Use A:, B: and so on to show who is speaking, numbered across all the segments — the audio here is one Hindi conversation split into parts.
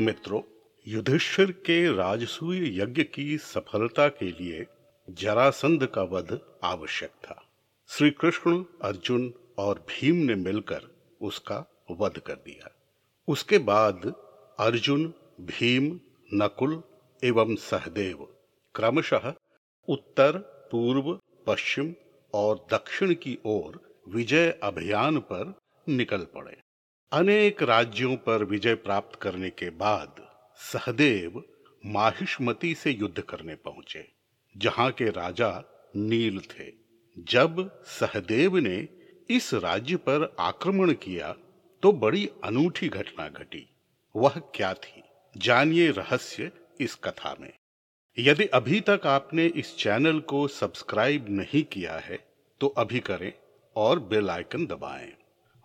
A: मित्रों, युधिष्ठिर के राजसूय यज्ञ की सफलता के लिए जरासंध का वध आवश्यक था। श्री कृष्ण अर्जुन और भीम ने मिलकर उसका वध कर दिया। उसके बाद अर्जुन, भीम, नकुल एवं सहदेव क्रमशः उत्तर, पूर्व, पश्चिम और दक्षिण की ओर विजय अभियान पर निकल पड़े। अनेक राज्यों पर विजय प्राप्त करने के बाद सहदेव माहिष्मती से युद्ध करने पहुँचे, जहाँ के राजा नील थे। जब सहदेव ने इस राज्य पर आक्रमण किया तो बड़ी अनूठी घटना घटी। वह क्या थी? जानिए रहस्य इस कथा में। यदि अभी तक आपने इस चैनल को सब्सक्राइब नहीं किया है तो अभी करें और बेल आइकन दबाएँ।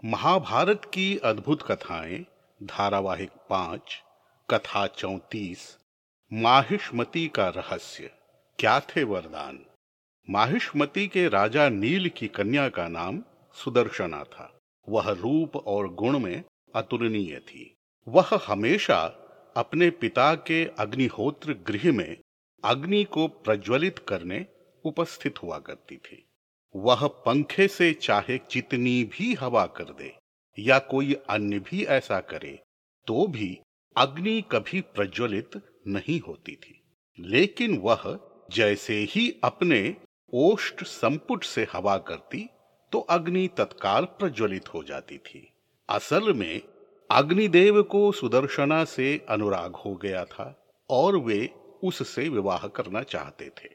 A: महाभारत की अद्भुत कथाएँ, धारावाहिक पाँच, कथा चौतीस, माहिष्मती का रहस्य, क्या थे वरदान? माहिष्मती के राजा नील की कन्या का नाम सुदर्शना था। वह रूप और गुण में अतुलनीय थी। वह हमेशा अपने पिता के अग्निहोत्र गृह में अग्नि को प्रज्वलित करने उपस्थित हुआ करती थी। वह पंखे से चाहे जितनी भी हवा कर दे, या कोई अन्य भी ऐसा करे तो भी अग्नि कभी प्रज्वलित नहीं होती थी। लेकिन वह जैसे ही अपने ओष्ट संपुट से हवा करती तो अग्नि तत्काल प्रज्वलित हो जाती थी। असल में अग्निदेव को सुदर्शना से अनुराग हो गया था, और वे उससे विवाह करना चाहते थे।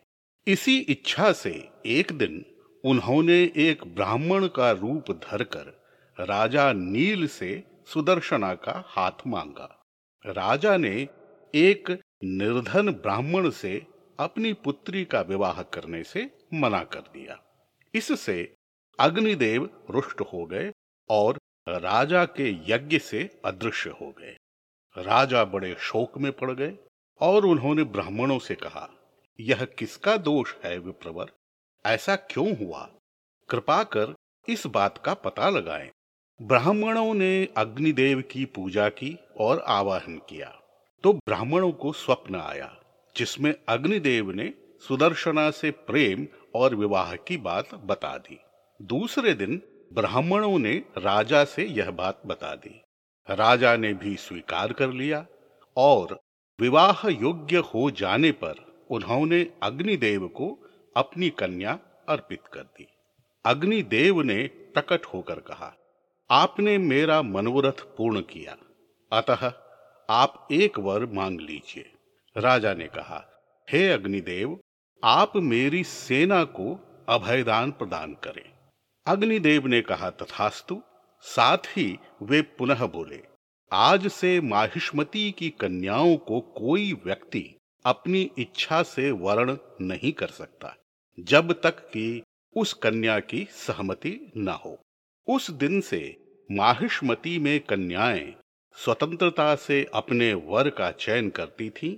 A: इसी इच्छा से एक दिन उन्होंने एक ब्राह्मण का रूप धरकर राजा नील से सुदर्शना का हाथ मांगा। राजा ने एक निर्धन ब्राह्मण से अपनी पुत्री का विवाह करने से मना कर दिया। इससे अग्निदेव रुष्ट हो गए और राजा के यज्ञ से अदृश्य हो गए। राजा बड़े शोक में पड़ गए और उन्होंने ब्राह्मणों से कहा, यह किसका दोष है विप्रवर? ऐसा क्यों हुआ? कृपा कर इस बात का पता लगाएँ। ब्राह्मणों ने अग्निदेव की पूजा की और आवाहन किया। तो ब्राह्मणों को स्वप्न आया, जिसमें अग्निदेव ने सुदर्शना से प्रेम और विवाह की बात बता दी। दूसरे दिन ब्राह्मणों ने राजा से यह बात बता दी। राजा ने भी स्वीकार कर लिया और विवाह योग्य हो जाने पर उन्होंने अग्निदेव को अपनी कन्या अर्पित कर दी। अग्निदेव ने प्रकट होकर कहा, आपने मेरा मनोरथ पूर्ण किया। अतः आप एक वर मांग लीजिए। राजा ने कहा, हे अग्निदेव, आप मेरी सेना को अभयदान प्रदान करें। अग्निदेव ने कहा, तथास्तु, साथ ही वे पुनः बोले, आज से माहिष्मती की कन्याओं को कोई व्यक्ति अपनी इच्छा से वर्ण नहीं कर सकता, जब तक कि उस कन्या की सहमति न हो। उस दिन से माहिष्मती में कन्याएँ स्वतंत्रता से अपने वर का चयन करती थीं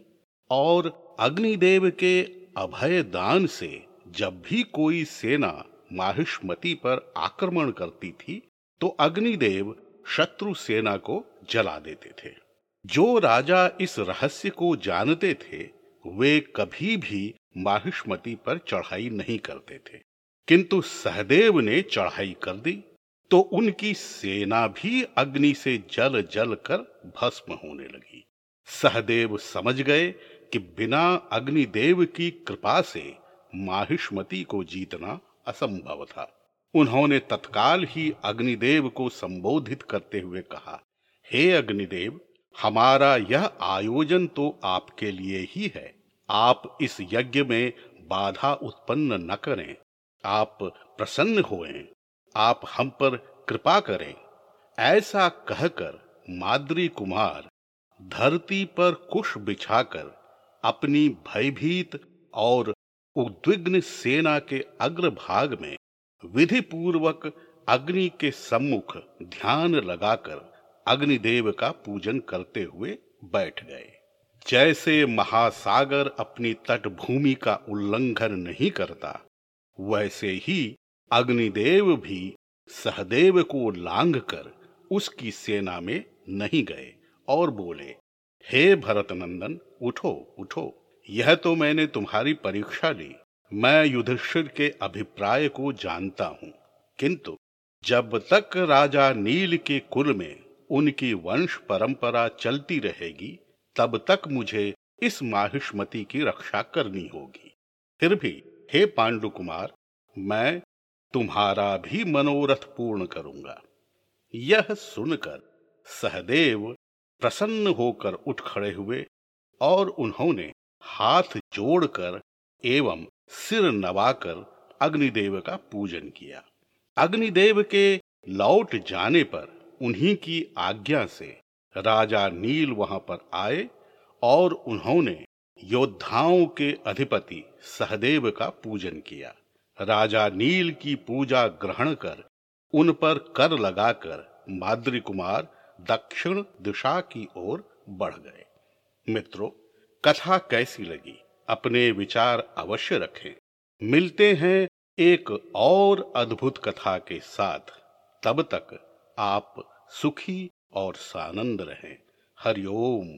A: और अग्निदेव के अभय दान से जब भी कोई सेना माहिष्मती पर आक्रमण करती थी तो अग्निदेव शत्रु सेना को जला देते थे। जो राजा इस रहस्य को जानते थे, वे कभी भी माहिष्मती पर चढ़ाई नहीं करते थे। किंतु सहदेव ने चढ़ाई कर दी तो उनकी सेना भी अग्नि से जल जल कर भस्म होने लगी। सहदेव समझ गए कि बिना अग्निदेव की कृपा से माहिष्मती को जीतना असंभव था। उन्होंने तत्काल ही अग्निदेव को संबोधित करते हुए कहा, हे अग्निदेव हमारा यह आयोजन तो आपके लिए ही है। आप इस यज्ञ में बाधा उत्पन्न न करें। आप प्रसन्न होएँ, आप हम पर कृपा करें। ऐसा कहकर माद्री कुमार धरती पर कुश बिछाकर अपनी भयभीत और उद्विग्न सेना के अग्रभाग में विधि पूर्वक अग्नि के सम्मुख ध्यान लगाकर अग्निदेव का पूजन करते हुए बैठ गए। जैसे महासागर अपनी तटभूमि का उल्लंघन नहीं करता, वैसे ही अग्निदेव भी सहदेव को लांघ कर उसकी सेना में नहीं गए और बोले, हे भरत नंदन उठो उठो। यह तो मैंने तुम्हारी परीक्षा ली। मैं युधिष्ठिर के अभिप्राय को जानता हूँ। किंतु जब तक राजा नील के कुल में उनकी वंश परंपरा चलती रहेगी, तब तक मुझे इस माहिष्मति की रक्षा करनी होगी। फिर भी, हे पांडु कुमार मैं तुम्हारा भी मनोरथ पूर्ण करूँगा। यह सुनकर सहदेव प्रसन्न होकर उठ खड़े हुए और उन्होंने हाथ जोड़कर एवं सिर नवाकर अग्निदेव का पूजन किया। अग्निदेव के लौट जाने पर उन्हीं की आज्ञा से राजा नील वहाँ पर आए और उन्होंने योद्धाओं के अधिपति सहदेव का पूजन किया। राजा नील की पूजा ग्रहण कर उन पर कर लगाकर माद्री कुमार दक्षिण दिशा की ओर बढ़ गए। मित्रों, कथा कैसी लगी? अपने विचार अवश्य रखें। मिलते हैं एक और अद्भुत कथा के साथ। तब तक आप सुखी और सानंद रहें। हरिओम